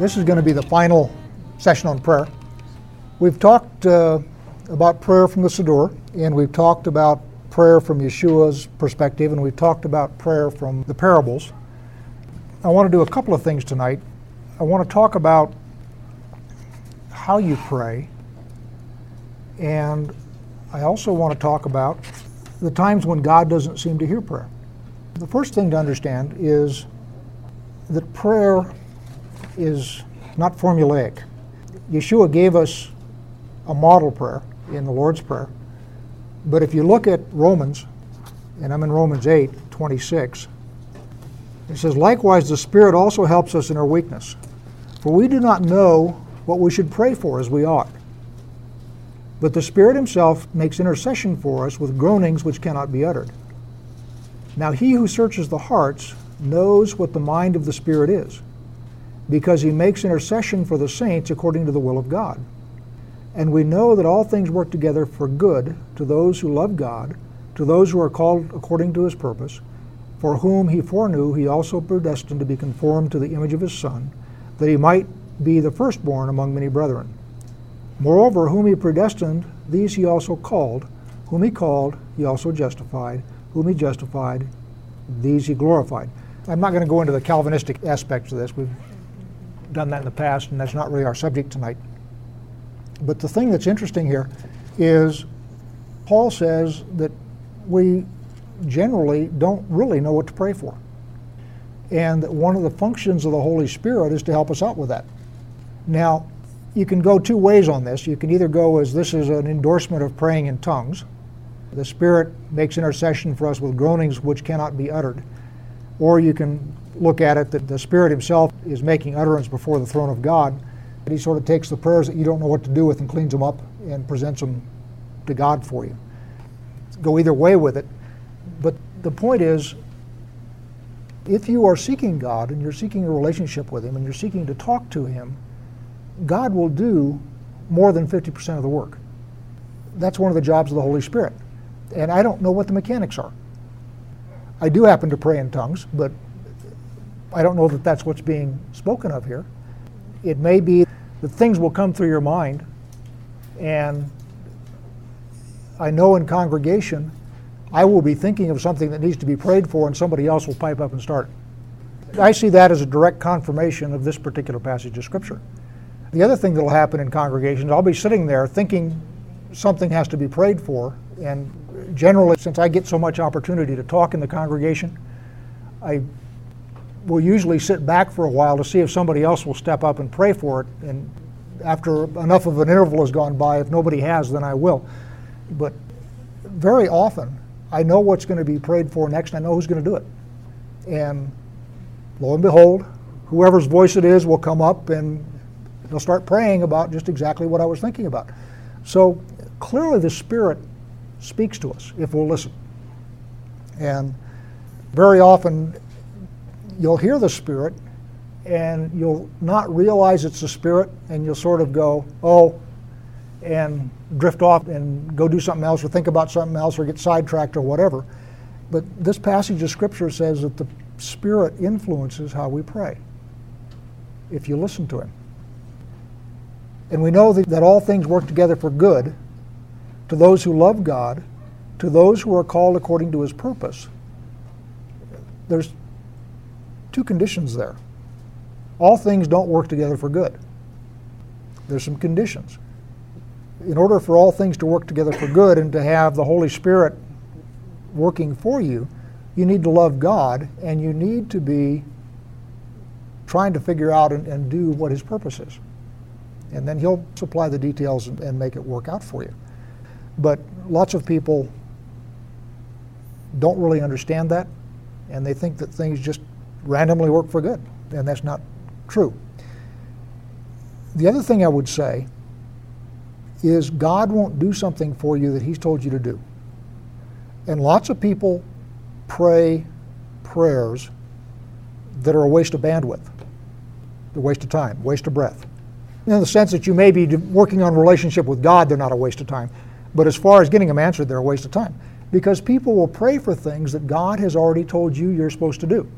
This is going to be the final session on prayer. We've talked uh, about prayer from the Siddur, and we've talked about prayer from Yeshua's perspective, and we've talked about prayer from the parables. I want to do a couple of things tonight. I want to talk about how you pray, and I also want to talk about the times when God doesn't seem to hear prayer. The first thing to understand is that prayer is not formulaic. Yeshua gave us a model prayer in the Lord's Prayer. But if you look at Romans, and I'm in Romans 8 26, it says, Likewise, the Spirit also helps us in our weakness, for we do not know what we should pray for as we ought. But the Spirit Himself makes intercession for us with groanings which cannot be uttered. Now, He who searches the hearts knows what the mind of the Spirit is, because He makes intercession for the saints according to the will of God. And we know that all things work together for good to those who love God, to those who are called according to His purpose, for whom He foreknew, He also predestined to be conformed to the image of His Son, that He might be the firstborn among many brethren. Moreover, whom he predestined, these he also called. Whom he called, he also justified. Whom he justified, these he glorified. I'm not going to go into the Calvinistic aspects of this. We've done that in the past, and that's not really our subject tonight. But the thing that's interesting here is Paul says that we generally don't really know what to pray for. And that one of the functions of the Holy Spirit is to help us out with that. Now, you can go two ways on this. You can either go as this is an endorsement of praying in tongues. The Spirit makes intercession for us with groanings which cannot be uttered. Or you can look at it that the Spirit Himself is making utterance before the throne of God. He sort of takes the prayers that you don't know what to do with and cleans them up and presents them to God for you. Go either way with it. But the point is, if you are seeking God and you're seeking a relationship with Him and you're seeking to talk to Him, God will do more than 50% of the work. That's one of the jobs of the Holy Spirit. And I don't know what the mechanics are. I do happen to pray in tongues, but I don't know that that's what's being spoken of here. It may be that things will come through your mind, and I know in congregation I will be thinking of something that needs to be prayed for, and somebody else will pipe up and start. I see that as a direct confirmation of this particular passage of Scripture. The other thing that will happen in congregations, I'll be sitting there thinking something has to be prayed for, and generally, since I get so much opportunity to talk in the congregation, I will usually sit back for a while to see if somebody else will step up and pray for it. And after enough of an interval has gone by, if nobody has, then I will. But very often, I know what's going to be prayed for next, and I know who's going to do it. And lo and behold, whoever's voice it is will come up and they'll start praying about just exactly what I was thinking about. So clearly, the Spirit speaks to us if we'll listen. And very often, you'll hear the Spirit and you'll not realize it's the Spirit, and you'll sort of go, oh, and drift off and go do something else or think about something else or get sidetracked or whatever. But this passage of Scripture says that the Spirit influences how we pray if you listen to Him. And we know that, that all things work together for good to those who love God, to those who are called according to his purpose. There's two conditions there. All things don't work together for good. There's some conditions. In order for all things to work together for good and to have the Holy Spirit working for you, you need to love God and you need to be trying to figure out and, and do what his purpose is and then he'll supply the details and, and make it work out for you. But lots of people don't really understand that, and they think that things just randomly work for good, and that's not true. The other thing I would say is God won't do something for you that He's told you to do. And lots of people pray prayers that are a waste of bandwidth, a waste of time, waste of breath in the sense that you may be working on relationship with God, they're not a waste of time. But as far as getting them answered, they're a waste of time. Because people will pray for things that God has already told you you're supposed to do.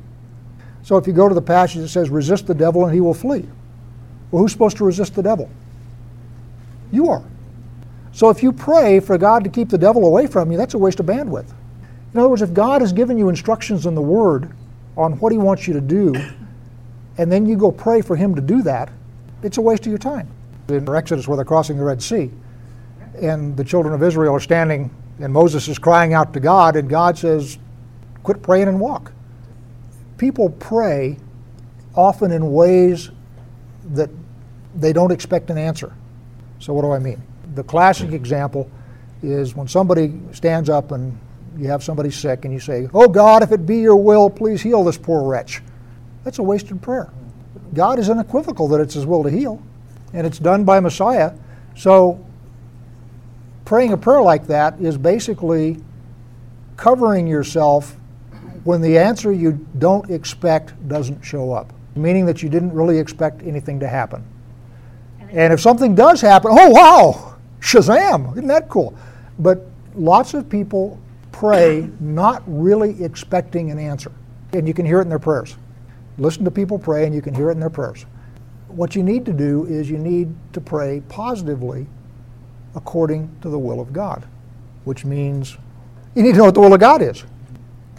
So if you go to the passage that says, resist the devil and he will flee, Well, who's supposed to resist the devil? You are. So if you pray for God to keep the devil away from you, that's a waste of bandwidth. In other words, if God has given you instructions in the Word on what He wants you to do, and then you go pray for Him to do that, it's a waste of your time. In Exodus, where they're crossing the Red Sea, and the children of Israel are standing, and Moses is crying out to God, and God says, Quit praying and walk. People pray often in ways that they don't expect an answer. So, what do I mean? The classic example is when somebody stands up and you have somebody sick and you say, Oh God, if it be your will, please heal this poor wretch. That's a wasted prayer. God is unequivocal that it's his will to heal, and it's done by Messiah. So, praying a prayer like that is basically covering yourself when the answer you don't expect doesn't show up, meaning that you didn't really expect anything to happen. And if something does happen, oh wow, Shazam, isn't that cool? But lots of people pray not really expecting an answer. And you can hear it in their prayers. Listen to people pray and you can hear it in their prayers. What you need to do is you need to pray positively according to the will of God, which means you need to know what the will of God is.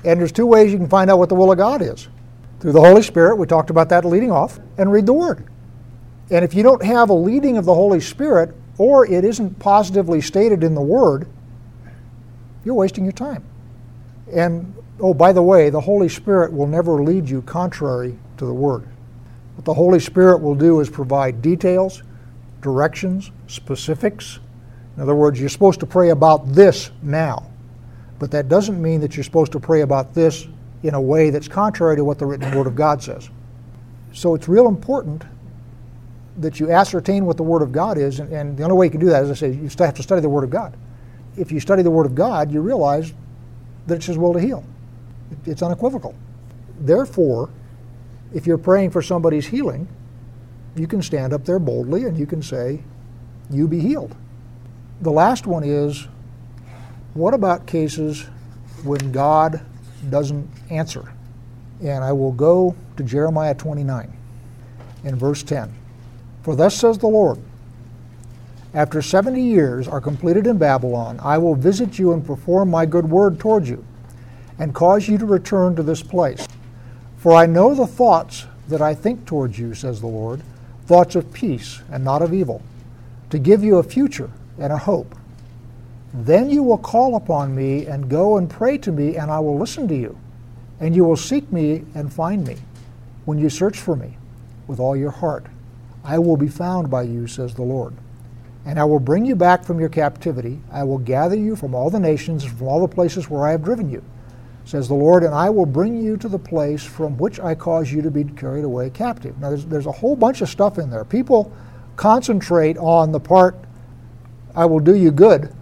And there's two ways you can find out what the will of God is through the Holy Spirit, we talked about that leading off, and read the Word. And if you don't have a leading of the Holy Spirit, or it isn't positively stated in the Word, you're wasting your time. And oh, by the way, the Holy Spirit will never lead you contrary to the Word. What the Holy Spirit will do is provide details, directions, specifics. In other words, you're supposed to pray about this now. But that doesn't mean that you're supposed to pray about this in a way that's contrary to what the written Word of God says. So it's real important that you ascertain what the Word of God is, and, and the only way you can do that, as I say, you have to study the Word of God. If you study the Word of God, you realize that it's His will to heal. It's unequivocal. Therefore, if you're praying for somebody's healing, you can stand up there boldly and you can say, You be healed. The last one is what about cases when God doesn't answer? And I will go to Jeremiah 29 in verse 10. For thus says the Lord, after 70 years are completed in Babylon, I will visit you and perform my good word toward you, and cause you to return to this place. For I know the thoughts that I think towards you, says the Lord, thoughts of peace and not of evil, to give you a future and a hope. Then you will call upon me and go and pray to me, and I will listen to you. And you will seek me and find me when you search for me with all your heart. I will be found by you, says the Lord. And I will bring you back from your captivity. I will gather you from all the nations, from all the places where I have driven you, says the Lord, and I will bring you to the place from which I caused you to be carried away captive. Now, there's, there's a whole bunch of stuff in there. People concentrate on the part, I will do you good,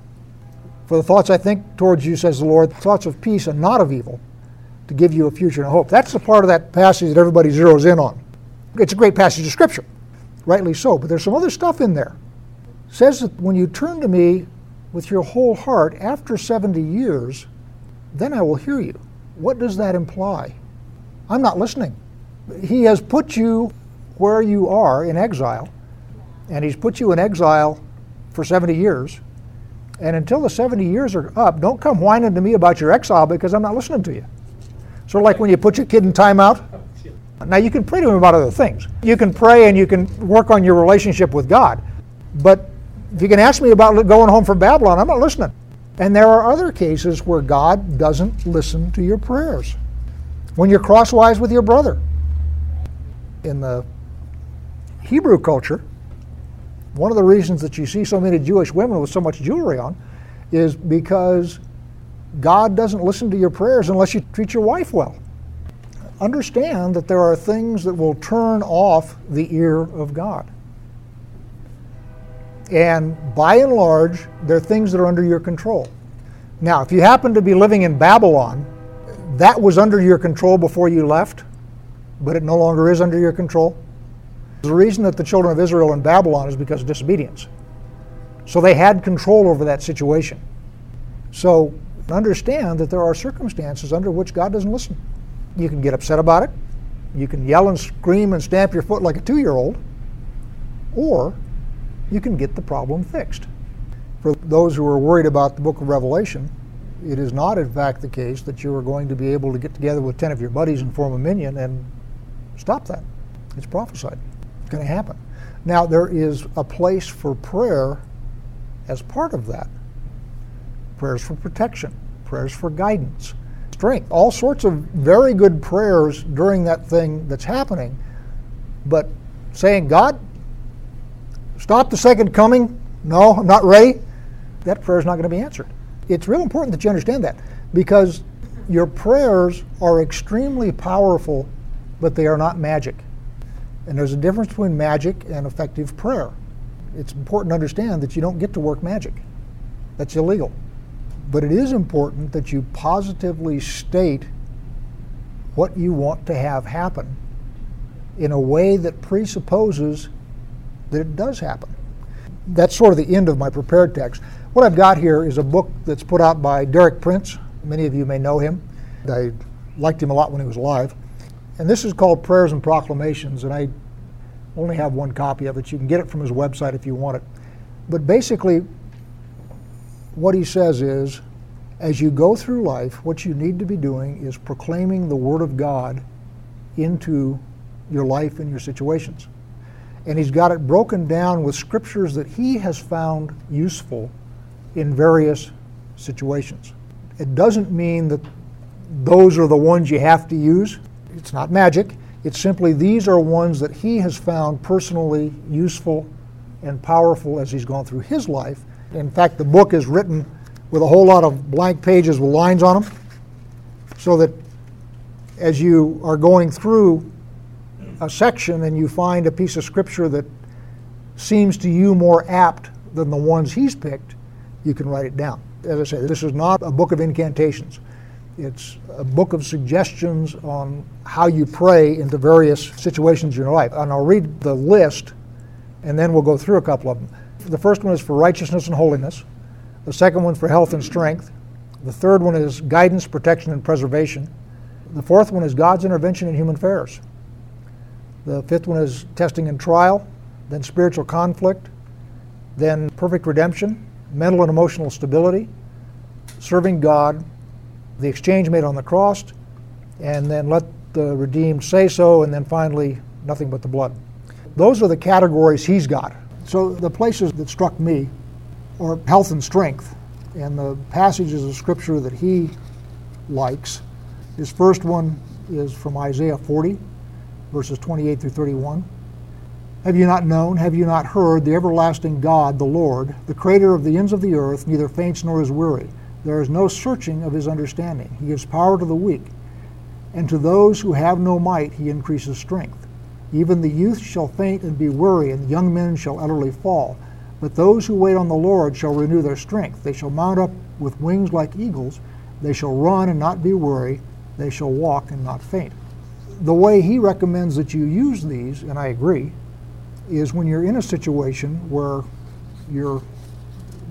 for the thoughts I think towards you, says the Lord, thoughts of peace and not of evil, to give you a future and a hope. That's the part of that passage that everybody zeroes in on. It's a great passage of Scripture, rightly so, but there's some other stuff in there. It says that when you turn to me with your whole heart after 70 years, then I will hear you. What does that imply? I'm not listening. He has put you where you are in exile, and He's put you in exile for 70 years and until the 70 years are up, don't come whining to me about your exile because I'm not listening to you. Sort of like when you put your kid in timeout. Now, you can pray to him about other things. You can pray and you can work on your relationship with God. But if you can ask me about going home from Babylon, I'm not listening. And there are other cases where God doesn't listen to your prayers. When you're crosswise with your brother. In the Hebrew culture, one of the reasons that you see so many Jewish women with so much jewelry on is because God doesn't listen to your prayers unless you treat your wife well. Understand that there are things that will turn off the ear of God. And by and large, they're things that are under your control. Now, if you happen to be living in Babylon, that was under your control before you left, but it no longer is under your control. The reason that the children of Israel in Babylon is because of disobedience. So they had control over that situation. So understand that there are circumstances under which God doesn't listen. You can get upset about it. You can yell and scream and stamp your foot like a two year old. or you can get the problem fixed. For those who are worried about the book of Revelation, it is not, in fact, the case that you are going to be able to get together with 10 of your buddies and form a minyan and stop that. It's prophesied. Going to happen. Now, there is a place for prayer as part of that prayers for protection, prayers for guidance, strength, all sorts of very good prayers during that thing that's happening. But saying, God, stop the second coming, no, I'm not ready, that prayer is not going to be answered. It's real important that you understand that because your prayers are extremely powerful, but they are not magic. And there's a difference between magic and effective prayer. It's important to understand that you don't get to work magic. That's illegal. But it is important that you positively state what you want to have happen in a way that presupposes that it does happen. That's sort of the end of my prepared text. What I've got here is a book that's put out by Derek Prince. Many of you may know him. I liked him a lot when he was alive. And this is called Prayers and Proclamations, and I only have one copy of it. You can get it from his website if you want it. But basically, what he says is as you go through life, what you need to be doing is proclaiming the Word of God into your life and your situations. And he's got it broken down with scriptures that he has found useful in various situations. It doesn't mean that those are the ones you have to use. It's not magic. It's simply these are ones that he has found personally useful and powerful as he's gone through his life. In fact, the book is written with a whole lot of blank pages with lines on them so that as you are going through a section and you find a piece of scripture that seems to you more apt than the ones he's picked, you can write it down. As I say, this is not a book of incantations. It's a book of suggestions on how you pray into various situations in your life. And I'll read the list and then we'll go through a couple of them. The first one is for righteousness and holiness. The second one for health and strength. The third one is guidance, protection, and preservation. The fourth one is God's intervention in human affairs. The fifth one is testing and trial, then spiritual conflict, then perfect redemption, mental and emotional stability, serving God, the exchange made on the cross, and then let the redeemed say so, and then finally, nothing but the blood. Those are the categories he's got. So the places that struck me are health and strength, and the passages of scripture that he likes. His first one is from Isaiah 40, verses 28 through 31. Have you not known, have you not heard, the everlasting God, the Lord, the creator of the ends of the earth, neither faints nor is weary? There is no searching of his understanding. He gives power to the weak, and to those who have no might he increases strength. Even the youth shall faint and be weary, and young men shall utterly fall. But those who wait on the Lord shall renew their strength. They shall mount up with wings like eagles. They shall run and not be weary. They shall walk and not faint. The way he recommends that you use these, and I agree, is when you're in a situation where you're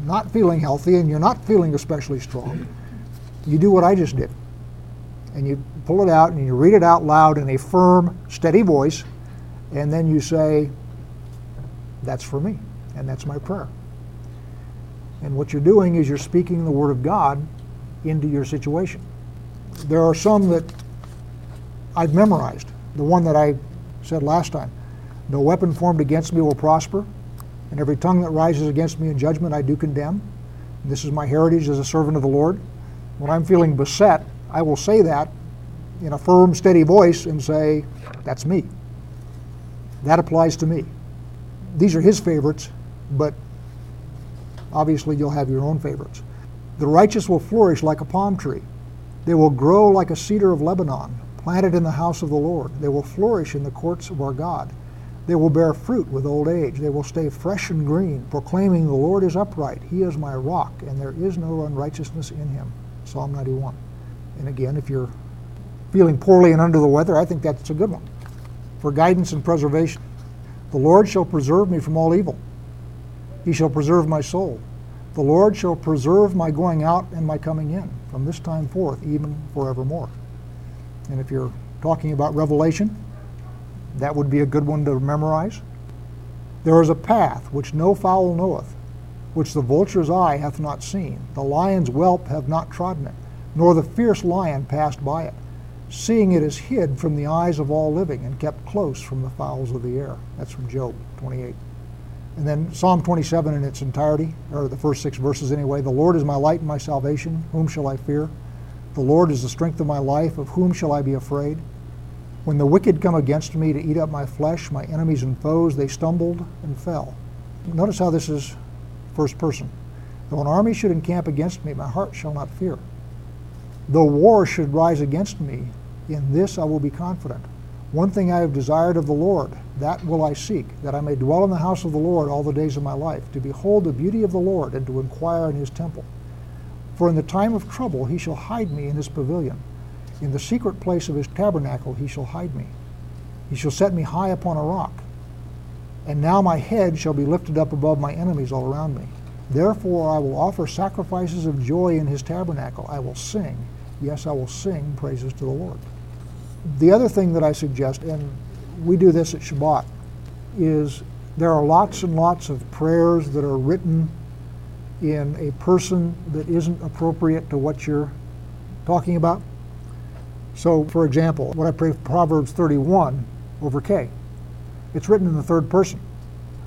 not feeling healthy and you're not feeling especially strong, you do what I just did. And you pull it out and you read it out loud in a firm, steady voice, and then you say, That's for me, and that's my prayer. And what you're doing is you're speaking the Word of God into your situation. There are some that I've memorized. The one that I said last time no weapon formed against me will prosper, and every tongue that rises against me in judgment I do condemn. This is my heritage as a servant of the Lord. When I'm feeling beset, I will say that in a firm, steady voice and say, That's me. That applies to me. These are his favorites, but obviously you'll have your own favorites. The righteous will flourish like a palm tree. They will grow like a cedar of Lebanon, planted in the house of the Lord. They will flourish in the courts of our God. They will bear fruit with old age. They will stay fresh and green, proclaiming, The Lord is upright. He is my rock, and there is no unrighteousness in him. Psalm 91. And again, if you're feeling poorly and under the weather, I think that's a good one. For guidance and preservation. The Lord shall preserve me from all evil. He shall preserve my soul. The Lord shall preserve my going out and my coming in from this time forth, even forevermore. And if you're talking about Revelation, that would be a good one to memorize. There is a path which no fowl knoweth, which the vulture's eye hath not seen, the lion's whelp have not trodden it, nor the fierce lion passed by it, seeing it is hid from the eyes of all living and kept close from the fowls of the air. That's from Job 28. And then Psalm 27 in its entirety, or the first six verses anyway. The Lord is my light and my salvation. Whom shall I fear? The Lord is the strength of my life. Of whom shall I be afraid? When the wicked come against me to eat up my flesh, my enemies and foes, they stumbled and fell. Notice how this is first person. Though an army should encamp against me, my heart shall not fear. Though war should rise against me, in this I will be confident. One thing I have desired of the Lord, that will I seek, that I may dwell in the house of the Lord all the days of my life, to behold the beauty of the Lord and to inquire in his temple. For in the time of trouble he shall hide me in his pavilion. In the secret place of his tabernacle he shall hide me. He shall set me high upon a rock. And now my head shall be lifted up above my enemies all around me. Therefore I will offer sacrifices of joy in his tabernacle. I will sing. Yes, I will sing praises to the Lord. The other thing that I suggest, and we do this at Shabbat, is there are lots and lots of prayers that are written in a person that isn't appropriate to what you're talking about. So, for example, when I pray Proverbs 31 over K, it's written in the third person.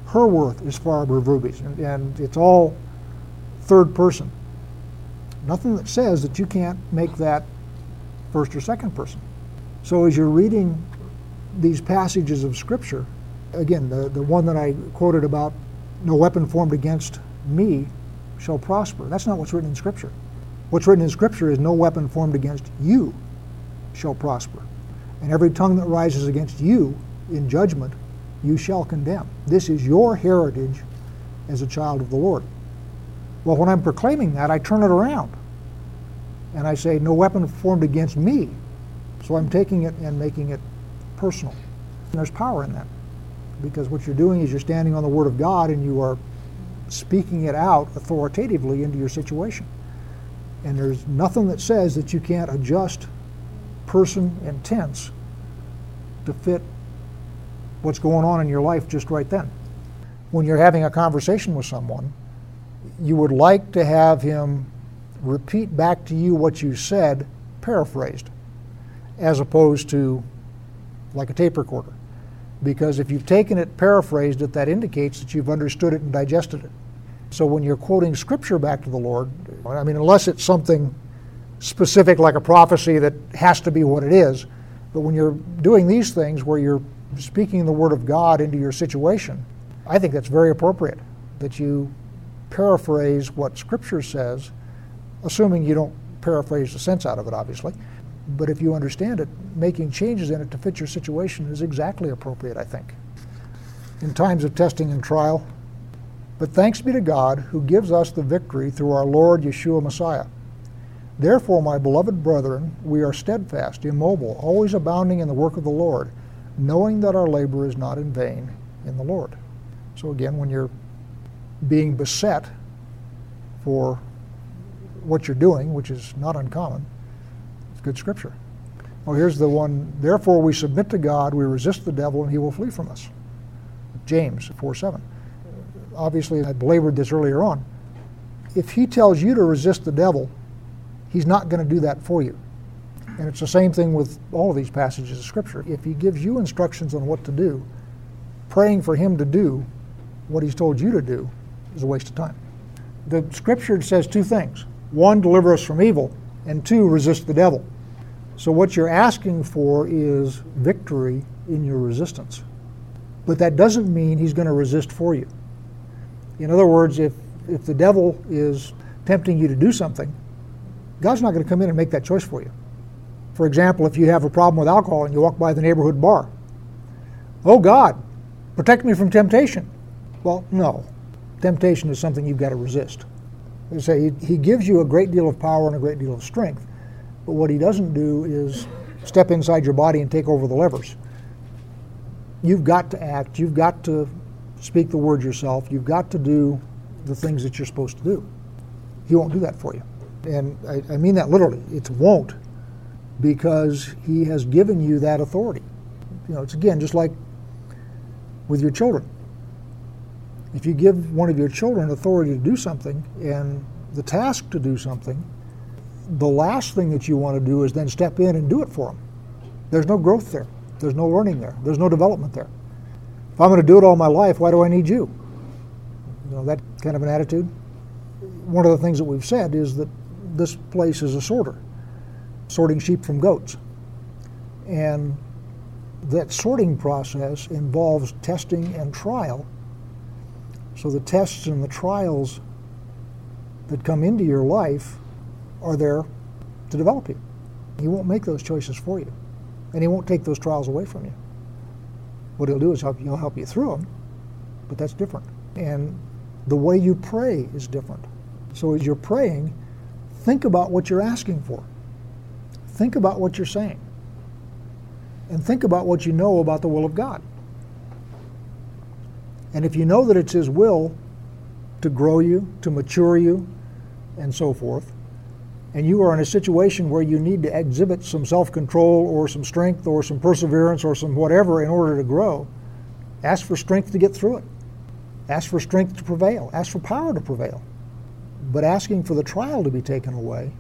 Her worth is far above rubies, and, and it's all third person. Nothing that says that you can't make that first or second person. So as you're reading these passages of Scripture, again, the, the one that I quoted about no weapon formed against me shall prosper. That's not what's written in Scripture. What's written in Scripture is no weapon formed against you shall prosper. And every tongue that rises against you in judgment, you shall condemn. This is your heritage as a child of the Lord. Well, when I'm proclaiming that, I turn it around. And I say, no weapon formed against me. So I'm taking it and making it personal. And there's power in that. Because what you're doing is you're standing on the Word of God and you are speaking it out authoritatively into your situation. And there's nothing that says that you can't adjust person and tense to fit what's going on in your life just right then. When you're having a conversation with someone, you would like to have him repeat back to you what you said, paraphrased, as opposed to like a tape recorder. Because if you've taken it, paraphrased it, that indicates that you've understood it and digested it. So when you're quoting scripture back to the Lord, I mean, unless it's something specific like a prophecy that has to be what it is, but when you're doing these things where you're speaking the word of God into your situation, I think that's very appropriate that you paraphrase what scripture says, assuming you don't paraphrase the sense out of it, obviously. But if you understand it, making changes in it to fit your situation is exactly appropriate, I think. In times of testing and trial, but thanks be to God who gives us the victory through our Lord Yeshua Messiah. Therefore, my beloved brethren, we are steadfast, immobile, always abounding in the work of the Lord, knowing that our labor is not in vain in the Lord. So, again, when you're being beset for what you're doing, which is not uncommon, it's good scripture. Well, here's the one Therefore, we submit to God, we resist the devil, and he will flee from us. James 4 7 obviously I belabored this earlier on. If he tells you to resist the devil, he's not going to do that for you. And it's the same thing with all of these passages of Scripture. If he gives you instructions on what to do, praying for him to do what he's told you to do is a waste of time. The Scripture says two things one, deliver us from evil, and two, resist the devil. So what you're asking for is victory in your resistance. But that doesn't mean he's going to resist for you. In other words, if, if the devil is tempting you to do something, God's not going to come in and make that choice for you. For example, if you have a problem with alcohol and you walk by the neighborhood bar, oh God, protect me from temptation. Well, no. Temptation is something you've got to resist. They say he, he gives you a great deal of power and a great deal of strength, but what he doesn't do is step inside your body and take over the levers. You've got to act, you've got to speak the word yourself. You've got to do the things that you're supposed to do. He won't do that for you. And I, I mean that literally. It won't because he has given you that authority. You know, it's again just like with your children. If you give one of your children authority to do something and the task to do something, the last thing that you want to do is then step in and do it for them. There's no growth there. There's no learning there. There's no development there. If I'm going to do it all my life, why do I need you? You know, that kind of an attitude. One of the things that we've said is that this place is a sorter, sorting sheep from goats. And that sorting process involves testing and trial. So the tests and the trials that come into your life are there to develop you. He won't make those choices for you, and he won't take those trials away from you. What he'll do is help, he'll help you through them, but that's different. And the way you pray is different. So as you're praying, think about what you're asking for. Think about what you're saying. And think about what you know about the will of God. And if you know that it's His will to grow you, to mature you, and so forth, and you are in a situation where you need to exhibit some self control or some strength or some perseverance or some whatever in order to grow, ask for strength to get through it. Ask for strength to prevail. Ask for power to prevail. But asking for the trial to be taken away,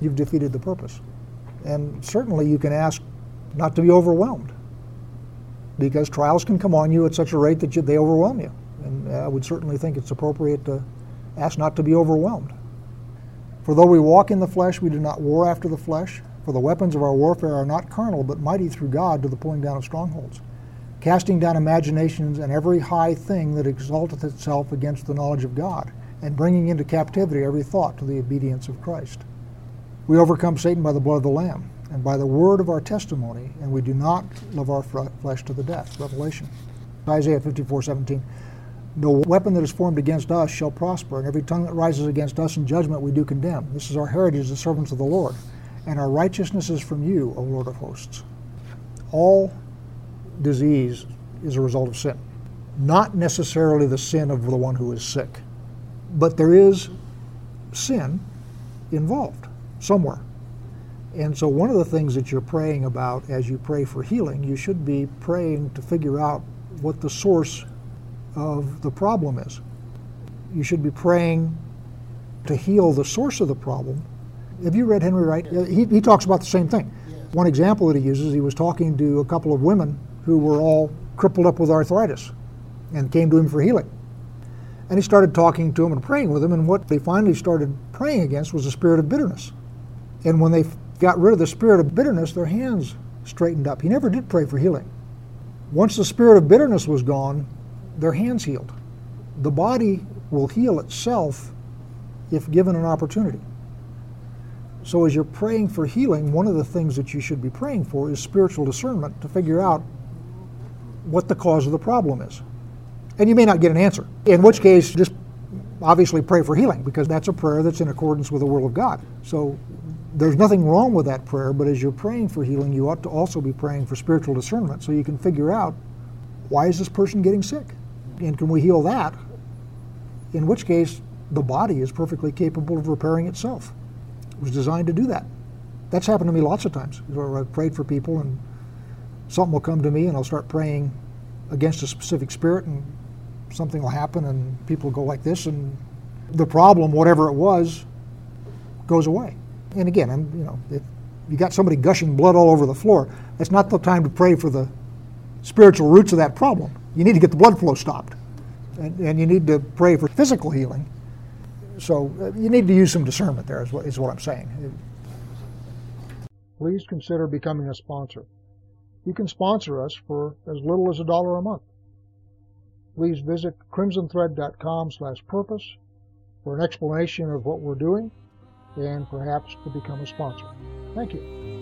you've defeated the purpose. And certainly you can ask not to be overwhelmed because trials can come on you at such a rate that you, they overwhelm you. And I would certainly think it's appropriate to ask not to be overwhelmed. For though we walk in the flesh, we do not war after the flesh. For the weapons of our warfare are not carnal, but mighty through God to the pulling down of strongholds, casting down imaginations and every high thing that exalteth itself against the knowledge of God, and bringing into captivity every thought to the obedience of Christ. We overcome Satan by the blood of the Lamb and by the word of our testimony, and we do not love our flesh to the death. Revelation. Isaiah 54 17. No weapon that is formed against us shall prosper, and every tongue that rises against us in judgment we do condemn. This is our heritage, the servants of the Lord, and our righteousness is from you, O Lord of hosts. All disease is a result of sin. Not necessarily the sin of the one who is sick, but there is sin involved somewhere. And so, one of the things that you're praying about as you pray for healing, you should be praying to figure out what the source of the problem is. You should be praying to heal the source of the problem. Have you read Henry Wright? He, he talks about the same thing. One example that he uses, he was talking to a couple of women who were all crippled up with arthritis and came to him for healing. And he started talking to them and praying with them, and what they finally started praying against was the spirit of bitterness. And when they got rid of the spirit of bitterness, their hands straightened up. He never did pray for healing. Once the spirit of bitterness was gone, their hands healed. The body will heal itself if given an opportunity. So, as you're praying for healing, one of the things that you should be praying for is spiritual discernment to figure out what the cause of the problem is. And you may not get an answer, in which case, just obviously pray for healing because that's a prayer that's in accordance with the will of God. So, there's nothing wrong with that prayer, but as you're praying for healing, you ought to also be praying for spiritual discernment so you can figure out why is this person getting sick? And can we heal that? In which case, the body is perfectly capable of repairing itself. It was designed to do that. That's happened to me lots of times. I've prayed for people and something will come to me and I'll start praying against a specific spirit and something will happen and people go like this and the problem, whatever it was, goes away. And again, I'm, you know, if you got somebody gushing blood all over the floor, that's not the time to pray for the spiritual roots of that problem. You need to get the blood flow stopped. And, and you need to pray for physical healing. So uh, you need to use some discernment there, is what, is what I'm saying. Please consider becoming a sponsor. You can sponsor us for as little as a dollar a month. Please visit crimsonthread.com slash purpose for an explanation of what we're doing and perhaps to become a sponsor. Thank you.